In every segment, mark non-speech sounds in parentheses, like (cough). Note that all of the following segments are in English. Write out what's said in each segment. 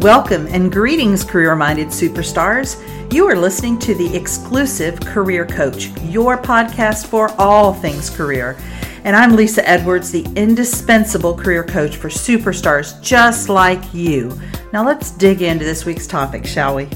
Welcome and greetings, career minded superstars. You are listening to the exclusive Career Coach, your podcast for all things career. And I'm Lesa Edwards, the indispensable career coach for superstars just like you. Now let's dig into this week's topic, shall we?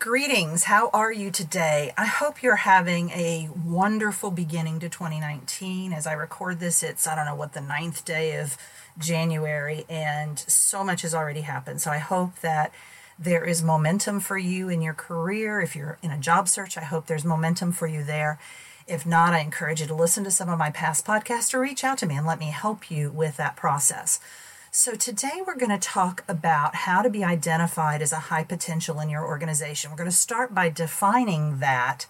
Greetings. How are you today? I hope you're having a wonderful beginning to 2019. As I record this, it's, I don't know what, the ninth day of January, and so much has already happened. So I hope that there is momentum for you in your career. If you're in a job search, I hope there's momentum for you there. If not, I encourage you to listen to some of my past podcasts or reach out to me and let me help you with that process. So, today we're going to talk about how to be identified as a high potential in your organization. We're going to start by defining that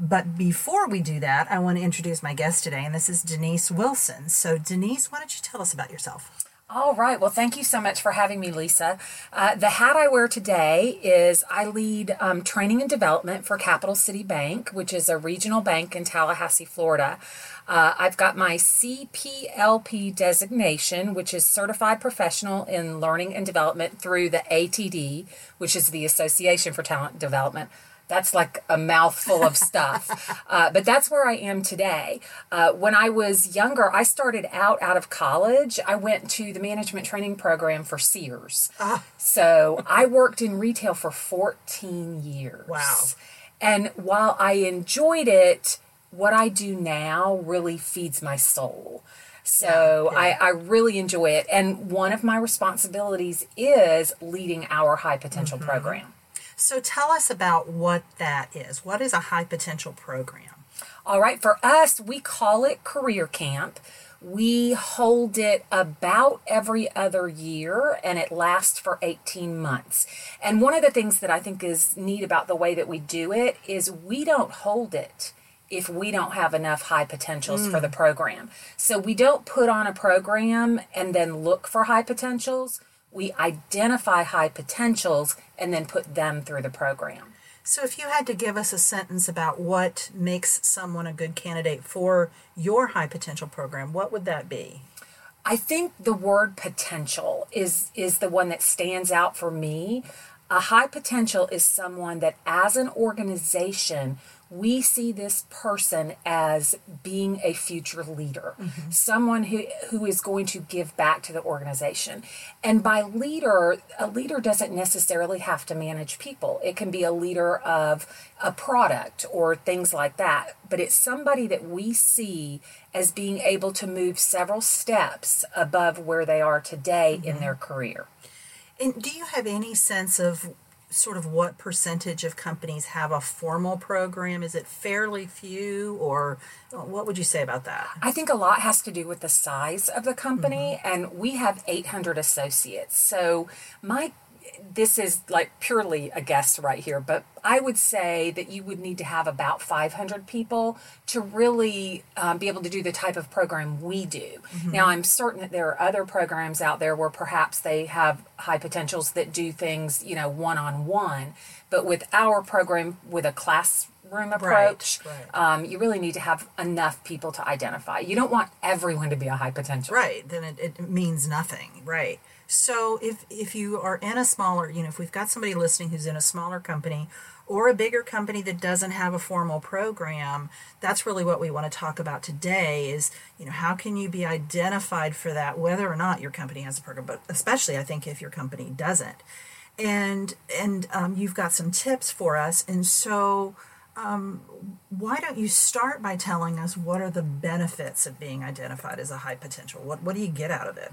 but before we do that, I want to introduce my guest today, and this is Denise Wilson. So, Denise, why don't you tell us about yourself? All right. Well, thank you so much for having me, Lesa. Uh, the hat I wear today is I lead um, training and development for Capital City Bank, which is a regional bank in Tallahassee, Florida. Uh, I've got my CPLP designation, which is Certified Professional in Learning and Development through the ATD, which is the Association for Talent Development that's like a mouthful of stuff. (laughs) uh, but that's where I am today. Uh, when I was younger, I started out out of college. I went to the management training program for Sears. Ah. So I worked in retail for 14 years. Wow. And while I enjoyed it, what I do now really feeds my soul. So yeah, yeah. I, I really enjoy it. And one of my responsibilities is leading our high potential mm-hmm. program. So tell us about what that is. What is a high potential program? All right, for us, we call it Career Camp. We hold it about every other year and it lasts for 18 months. And one of the things that I think is neat about the way that we do it is we don't hold it if we don't have enough high potentials mm. for the mm. program. So we don't put on a program and then look for high potentials we identify high potentials and then put them through the program. So, if you had to give us a sentence about what makes someone a good candidate for your high potential program, what would that be? I think the word potential is is the one that stands out for me. A high potential is someone that as an organization we see this person as being a future leader, mm-hmm. someone who, who is going to give back to the organization. And by leader, a leader doesn't necessarily have to manage people. It can be a leader of a product or things like that. But it's somebody that we see as being able to move several steps above where they are today mm-hmm. in their career. And do you have any sense of sort of what percentage of companies have a formal program? Is it fairly few, or what would you say about that? I think a lot has to do with the size of the company, mm-hmm. and we have 800 associates. So my this is like purely a guess right here, but I would say that you would need to have about 500 people to really um, be able to do the type of program we do. Mm-hmm. Now, I'm certain that there are other programs out there where perhaps they have high potentials that do things, you know, one on one. But with our program, with a classroom approach, right, right. Um, you really need to have enough people to identify. You don't want everyone to be a high potential. Right. Then it, it means nothing. Right. So if if you are in a smaller, you know, if we've got somebody listening who's in a smaller company or a bigger company that doesn't have a formal program, that's really what we want to talk about today is, you know, how can you be identified for that whether or not your company has a program, but especially I think if your company doesn't. And and um, you've got some tips for us. And so um, why don't you start by telling us what are the benefits of being identified as a high potential? What what do you get out of it?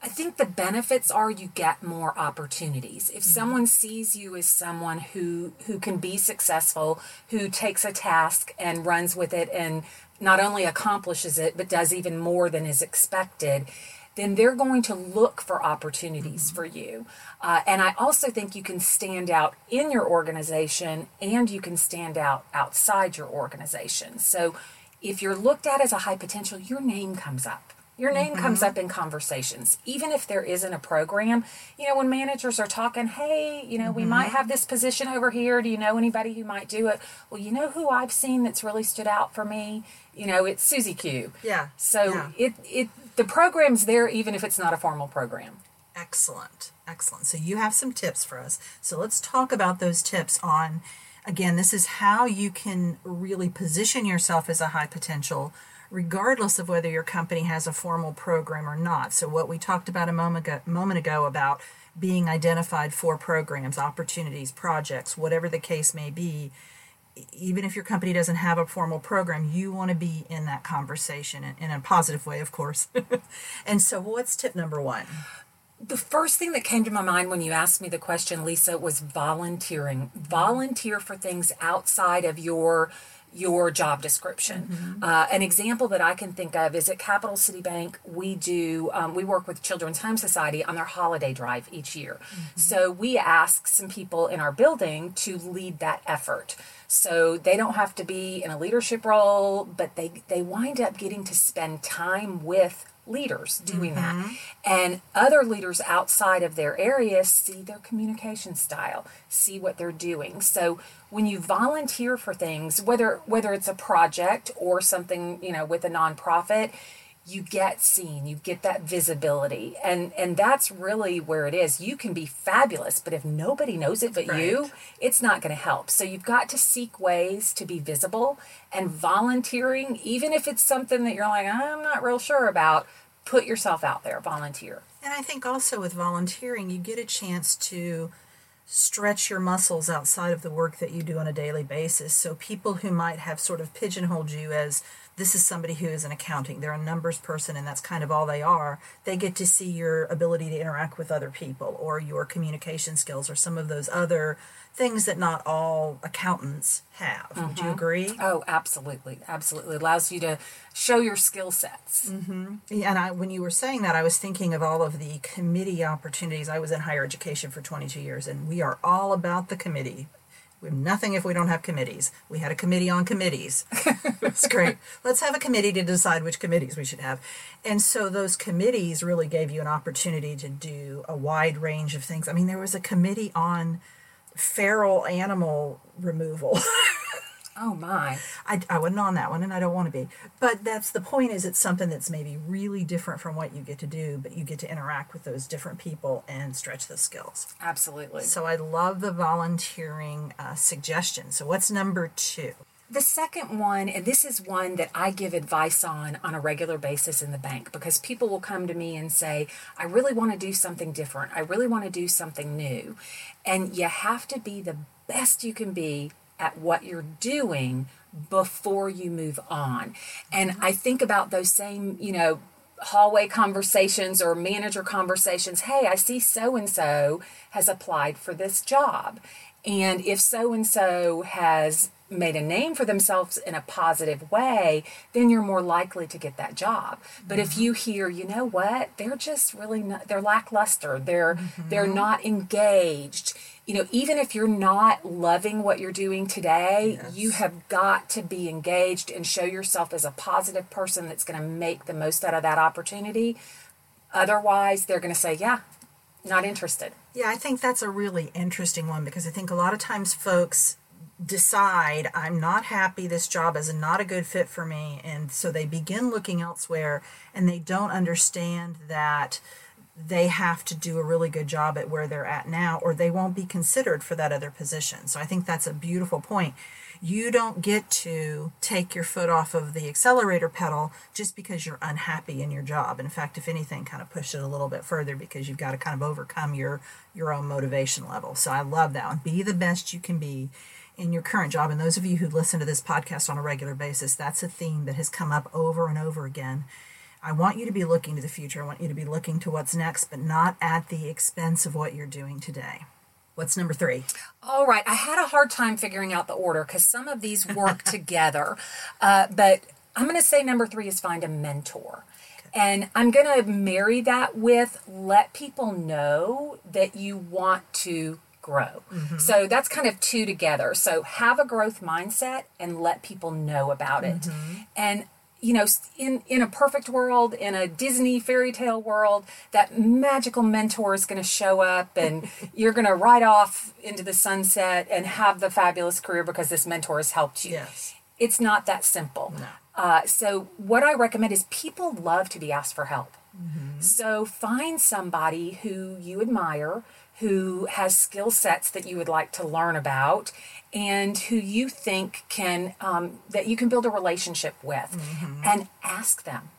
I think the benefits are you get more opportunities. If mm-hmm. someone sees you as someone who who can be successful, who takes a task and runs with it and not only accomplishes it but does even more than is expected, then they're going to look for opportunities mm-hmm. for you. Uh, and I also think you can stand out in your organization and you can stand out outside your organization. So if you're looked at as a high potential, your name comes up Your name comes mm-hmm. up in conversations, even if there isn't a program. You know, when managers are talking, hey, you know, we might mm-hmm. have this position over here. Do you know anybody who might do it? Well, you know who I've seen that's really stood out for me? You know, it's Susie Q. Yeah, So yeah. it it the program's there even if it's not a formal program. Excellent. Excellent. So you have some tips for us. So let's talk about those tips on again, this is how you can really position yourself as a high potential regardless of whether your company has a formal program or not. So what we talked about a moment ago, moment ago about being identified for programs, opportunities, projects, whatever the case may be, even if your company doesn't have a formal program, you want to be in that conversation in a positive way, of course. (laughs) and so, what's tip number one? The first thing that came to my mind when you asked me the question, Lesa, was volunteering. Volunteer for things outside of your your job description. Uh, an example that I can think of is at Capital City Bank. We do um, we work with Children's Home Society on their holiday drive each year. So we ask some people in our building to lead that effort. So they don't have to be in a leadership role, but they they wind up getting to spend time with leaders doing that. Mm-hmm. And other leaders outside of their area see their communication style, see what they're doing. So when you volunteer for things, whether whether it's a project or something, you know, with a nonprofit, you get seen, you get that visibility. And and that's really where it is. You can be fabulous, but if nobody knows it but you, it's not going to help. So you've got to seek ways to be visible and volunteering, even if it's something that you're like, I'm not real sure about, put yourself out there, volunteer. And I think also with volunteering, you get a chance to stretch your muscles outside of the work that you do on a daily basis. So people who might have sort of pigeonholed you as this is somebody who is an accounting, they're a numbers person and that's kind of all they are, they get to see your ability to interact with other people or your communication skills or some of those other things that not all accountants have. Would you mm-hmm. agree? Oh, absolutely. Absolutely. Allows you to show your skill sets. Mm-hmm. Yeah, and I, when you were saying that, I was thinking of all of the committee opportunities. I was in higher education for 22 years, and we are all about the committee. We have nothing if we don't have committees. We had a committee on committees. (laughs) it's great. Let's have a committee to decide which committees we should have. And so those committees really gave you an opportunity to do a wide range of things. I mean, there was a committee on feral animal removal. (laughs) Oh, my. I, I wasn't on that one and I don't want to be. But that's the point is it's something that's maybe really different from what you get to do, but you get to interact with those different people and stretch those skills. Absolutely. So I love the volunteering uh, suggestion. So what's number two? The second one, and this is one that I give advice on on a regular basis in the bank because people will come to me and say, I really want to do something different. I really want to do something new. And you have to be the best you can be at what you're doing before you move on. And I think about those same, you know, hallway conversations or manager conversations. Hey, I see so and so has applied for this job. And if so and so has made a name for themselves in a positive way, then you're more likely to get that job. But if mm-hmm. you hear, you know what, they're just really not, they're lackluster. They're they're mm-hmm. not engaged. You know, even if you're not loving what you're doing today, you have got to be engaged and show yourself as a positive person that's going to make the most out of that opportunity. Otherwise, they're going to say, "Yeah, not interested." Yeah, I think that's a really interesting one because I think a lot of times folks decide I'm not happy, this job is not a good fit for me, and so they begin looking elsewhere and they don't understand that they have to do a really good job at where they're at now or they won't be considered for that other position. So I think that's a beautiful point. You don't get to take your foot off of the accelerator pedal just because you're unhappy in your job. In fact, if anything, kind of push it a little bit further because you've got to kind of overcome your your own motivation level. So I love that one. Be the best you can be in your current job. And those of you who listen to this podcast on a regular basis, that's a theme that has come up over and over again. I want you to be looking to the future. I want you to be looking to what's next, but not at the expense of what you're doing today. What's number three? All right, I had a hard time figuring out the order because some of these work (laughs) together. Uh, but I'm going to say number three is find a mentor. And I'm going to marry that with let people know that you want to grow. So that's kind of two together. So have a growth mindset and let people know about it. And you know, in, in a perfect world, in a Disney fairy tale world, that magical mentor is going to show up and (laughs) you're going to ride off into the sunset and have the fabulous career because this mentor has helped you. Yes. It's not that simple. No. Uh, so, what I recommend is people love to be asked for help. So, find somebody who you admire, who has skill sets that you would like to learn about, and who you think can um, that you can build a relationship with, and ask them,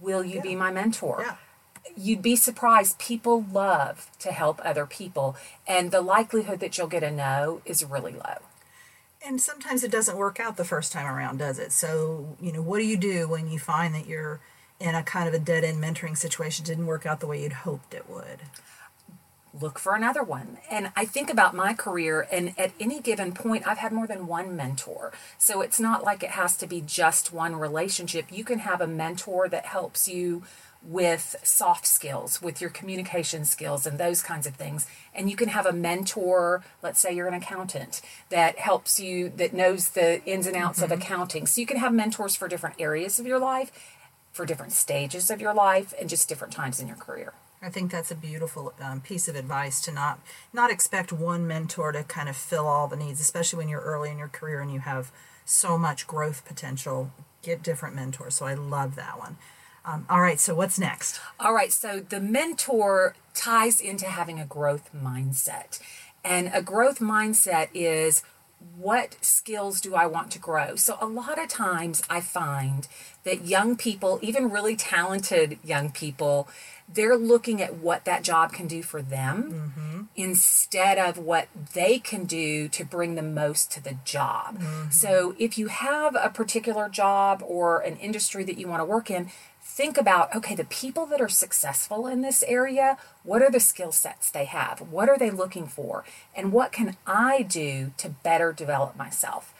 "Will you be my mentor?" Yeah. You'd be surprised. People love to help other people, and the likelihood that you'll get a no is really low. And sometimes it doesn't work out the first time around, does it? So, you know, what do you do when you find that you're in a kind of a dead end mentoring situation didn't work out the way you'd hoped it would? Look for another one. And I think about my career, and at any given point, I've had more than one mentor. So it's not like it has to be just one relationship. You can have a mentor that helps you with soft skills, with your communication skills, and those kinds of things. And you can have a mentor, let's say you're an accountant, that helps you, that knows the ins and outs of mm-hmm. accounting. So you can have mentors for different areas of your life, for different stages of your life, and just different times in your career. I think that's a beautiful um, piece of advice to not not expect one mentor to kind of fill all the needs, especially when you're early in your career and you have so much growth potential. Get different mentors. So I love that one. Um, all right, so what's next? All right, so the mentor ties into having a growth mindset. And a growth mindset is what skills do I want to grow? So, a lot of times I find that young people, even really talented young people, they're looking at what that job can do for them mm-hmm. instead of what they can do to bring the most to the job. Mm-hmm. So, if you have a particular job or an industry that you want to work in, think about okay, the people that are successful in this area, what are the skill sets they have? What are they looking for? And what can I do to better develop myself?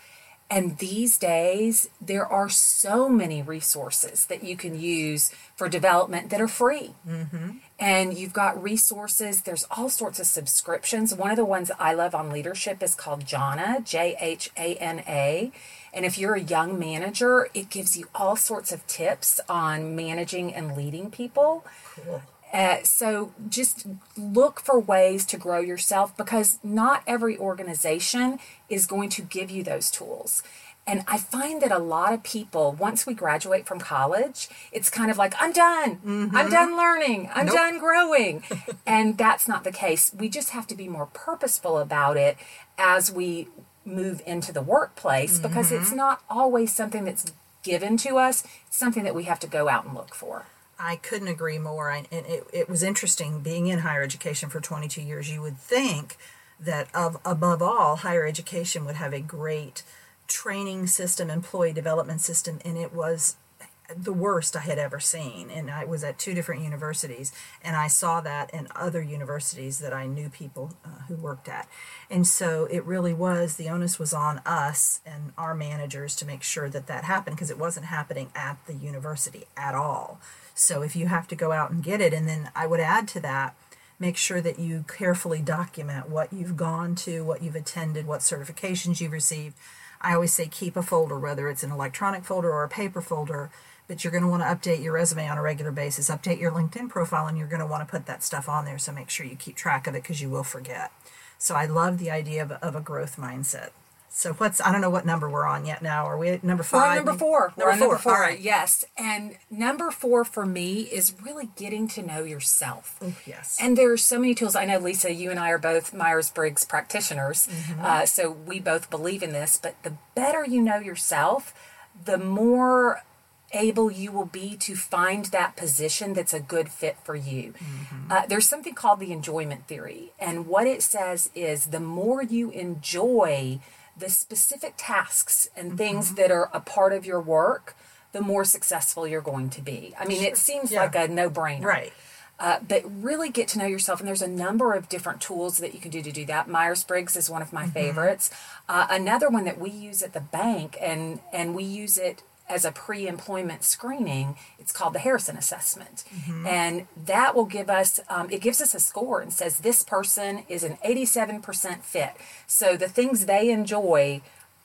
And these days, there are so many resources that you can use for development that are free. Mm-hmm. And you've got resources, there's all sorts of subscriptions. One of the ones I love on leadership is called Jhana, J H A N A. And if you're a young manager, it gives you all sorts of tips on managing and leading people. Cool. Uh, so just look for ways to grow yourself because not every organization is going to give you those tools. And I find that a lot of people, once we graduate from college, it's kind of like, I'm done. I'm done learning. I'm Nope. done growing. (laughs) and that's not the case. We just have to be more purposeful about it as we move into the workplace because it's not always something that's given to us, it's something that we have to go out and look for. I couldn't agree more. I, and it, it was interesting being in higher education for 22 years. You would think that of above all, higher education would have a great training system, employee development system, and it was the worst I had ever seen. And I was at two different universities, and I saw that in other universities that I knew people uh, who worked at. And so it really was the onus was on us and our managers to make sure that that happened because it wasn't happening at the university at all. So if you have to go out and get it, and then I would add to that, make sure that you carefully document what you've gone to, what you've attended, what certifications you've received. I always say keep a folder, whether it's an electronic folder or a paper folder, but you're going to want to update your resume on a regular basis, update your LinkedIn profile, and you're going to want to put that stuff on there. So make sure you keep track of it because you will forget. So I love the idea of, of a growth mindset. So what's I don't know what number we're on yet now. Are we at number We're on number four. Number We're on four. number four. All right. Yes. And number four for me is really getting to know yourself. Oh, yes. And there are so many tools. I know, Lesa, you and I are both Myers Briggs practitioners. Mm-hmm. Uh, so we both believe in this. But the better you know yourself, the more able you will be to find that position that's a good fit for you. Mm-hmm. Uh, there's something called the enjoyment theory. And what it says is the more you enjoy the specific tasks and Mm-hmm. things that are a part of your work, the more successful you're going to be. I mean, it seems Yeah. like a no brainer. right. Uh, but really get to know yourself. And there's a number of different tools that you can do to do that. Myers Briggs is one of my favorites. Uh, another one that we use at the bank, and and we use it as a pre-employment screening. It's called the Harrison Assessment, mm-hmm. and that will give us um, it gives us a score and says this person is an 87% fit. So the things they enjoy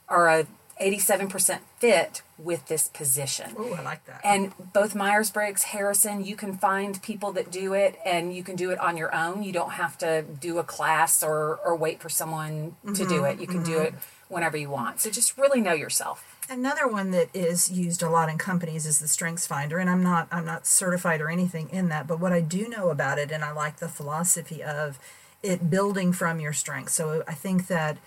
are a 87% fit with this position. Oh, I like that. And both Myers Briggs, Harrison, you can find people that do it and you can do it on your own. You don't have to do a class or, or wait for someone to do mm-hmm. it. You can do mm-hmm. it whenever you want. So just really know yourself. Another one that is used a lot in companies is the Strengths Finder, and I'm not I'm not certified or anything in that, but what I do know about it, and I like the philosophy of it building from your strengths. So I think that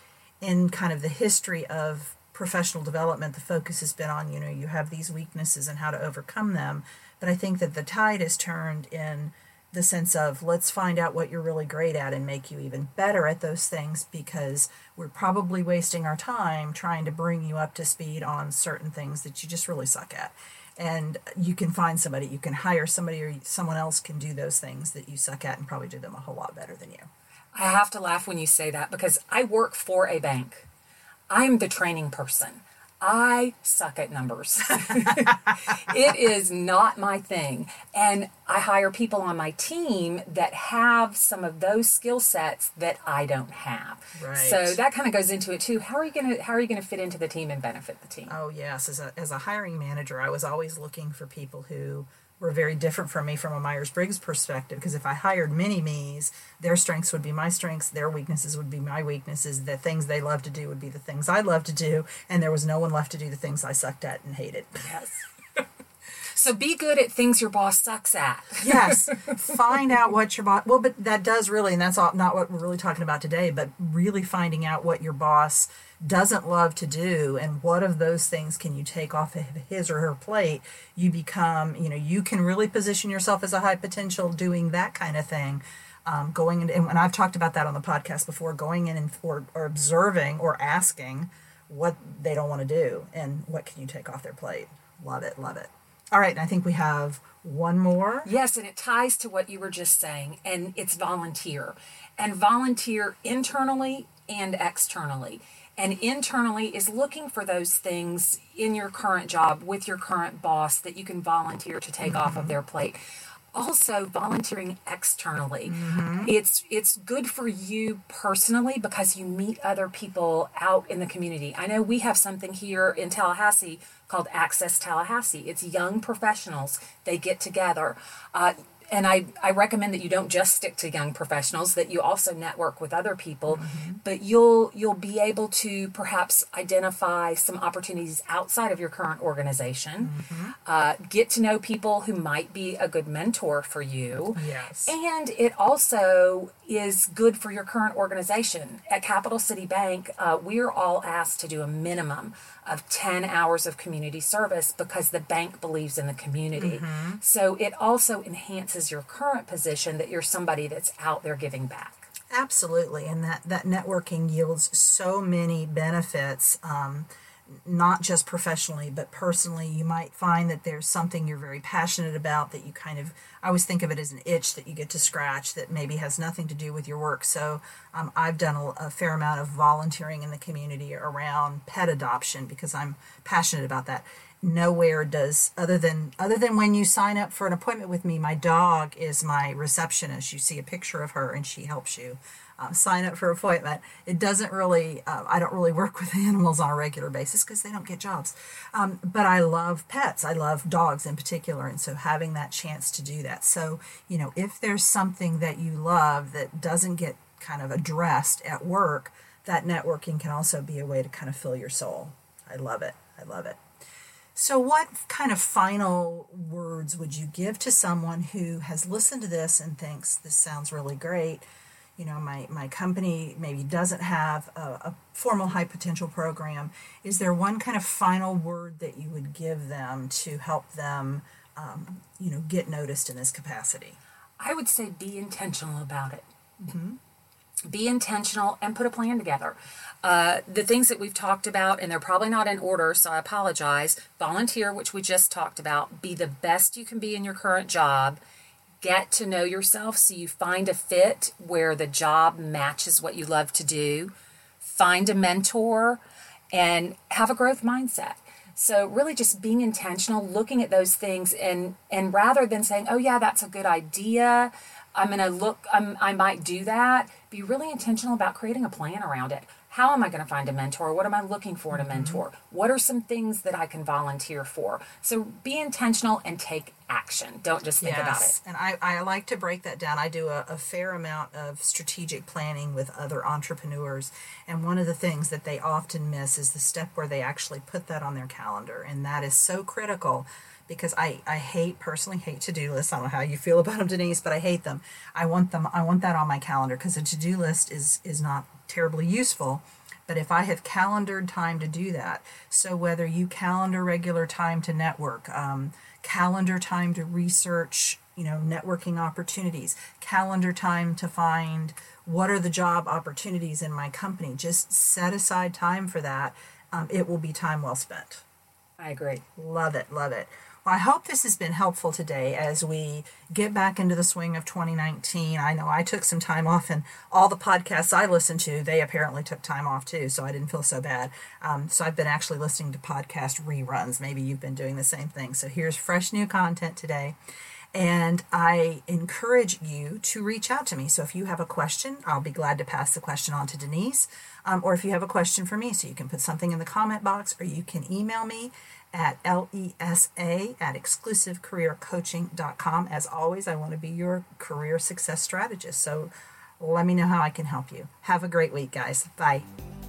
in kind of the history of professional development, the focus has been on you know you have these weaknesses and how to overcome them, but I think that the tide has turned in the sense of let's find out what you're really great at and make you even better at those things because we're probably wasting our time trying to bring you up to speed on certain things that you just really suck at. And you can find somebody, you can hire somebody, or someone else can do those things that you suck at and probably do them a whole lot better than you. I have to laugh when you say that because I work for a bank. I'm the training person. I suck at numbers. (laughs) it is not my thing. And I hire people on my team that have some of those skill sets that I don't have. Right. So that kind of goes into it too. How are you going to how are you going to fit into the team and benefit the team? Oh yes, as a as a hiring manager, I was always looking for people who were very different from me from a Myers Briggs perspective. Because if I hired mini me's, their strengths would be my strengths, their weaknesses would be my weaknesses, the things they love to do would be the things I love to do, and there was no one left to do the things I sucked at and hated. Yes. So be good at things your boss sucks at. yes, (laughs) find out what your boss. Well, but that does really, and that's all, not what we're really talking about today. But really finding out what your boss doesn't love to do and what of those things can you take off of his or her plate you become you know you can really position yourself as a high potential doing that kind of thing um, going in, and when i've talked about that on the podcast before going in and or, or observing or asking what they don't want to do and what can you take off their plate love it love it all right i think we have one more Yes, and it ties to what you were just saying, and it's volunteer. And volunteer internally and externally. And internally is looking for those things in your current job with your current boss that you can volunteer to take off of mm-hmm. their plate. Also, volunteering externally. It's it's good for you personally because you meet other people out in the community. I know we have something here in Tallahassee called Access Tallahassee. It's young professionals. They get together. Uh, and I, I recommend that you don't just stick to young professionals that you also network with other people. But you'll you'll be able to perhaps identify some opportunities outside of your current organization uh, get to know people who might be a good mentor for you. Yes. and it also is good for your current organization. At capital city bank uh, we're all asked to do a minimum of 10 hours of community service because the bank believes in the community. So it also enhances your current position that you're somebody that's out there giving back Absolutely, and that that networking yields so many benefits. Um, not just professionally, but personally, you might find that there's something you're very passionate about that you kind of, I always think of it as an itch that you get to scratch that maybe has nothing to do with your work. So um, I've done a, a fair amount of volunteering in the community around pet adoption because I'm passionate about that. Nowhere does other than other than when you sign up for an appointment with me, my dog is my receptionist. You see a picture of her and she helps you uh, sign up for appointment. It doesn't really, uh, I don't really work with (laughs) animals on a regular basis because they don't get jobs. Um, but I love pets. I love dogs in particular. And so having that chance to do that. So, you know, if there's something that you love that doesn't get kind of addressed at work, that networking can also be a way to kind of fill your soul. I love it. I love it. So, what kind of final words would you give to someone who has listened to this and thinks this sounds really great? You know, my, my company maybe doesn't have a, a formal high potential program. Is there one kind of final word that you would give them to help them, um, you know, get noticed in this capacity? I would say be intentional about it. Be intentional and put a plan together. Uh, the things that we've talked about, and they're probably not in order, so I apologize. Volunteer, which we just talked about. Be the best you can be in your current job. Get to know yourself so you find a fit where the job matches what you love to do. Find a mentor and have a growth mindset. So really just being intentional, looking at those things and and rather than saying, "Oh yeah, that's a good idea," I'm going to look, I'm, I might do that. Be really intentional about creating a plan around it. How am I going to find a mentor? What am I looking for in a mm-hmm. mentor? What are some things that I can volunteer for? So be intentional and take action. Don't just think about it. And I, I like to break that down. I do a, a fair amount of strategic planning with other entrepreneurs. And one of the things that they often miss is the step where they actually put that on their calendar. And that is so critical because I, I hate personally hate to-do lists. I don't know how you feel about them, Denise, but I hate them. I want them I want that on my calendar because a to-do list is is not terribly useful. But if I have calendared time to do that, so whether you calendar regular time to network, um, calendar time to research, you know, networking opportunities, calendar time to find what are the job opportunities in my company, just set aside time for that. Um, it will be time well spent. I agree. Love it, love it. Well, I hope this has been helpful today as we get back into the swing of 2019. I know I took some time off, and all the podcasts I listened to, they apparently took time off too, so I didn't feel so bad. Um, so I've been actually listening to podcast reruns. Maybe you've been doing the same thing. So here's fresh new content today. And I encourage you to reach out to me. So if you have a question, I'll be glad to pass the question on to Denise. Um, or if you have a question for me, so you can put something in the comment box or you can email me at lesa at exclusivecareercoaching.com. As always, I want to be your career success strategist. So let me know how I can help you. Have a great week, guys. Bye.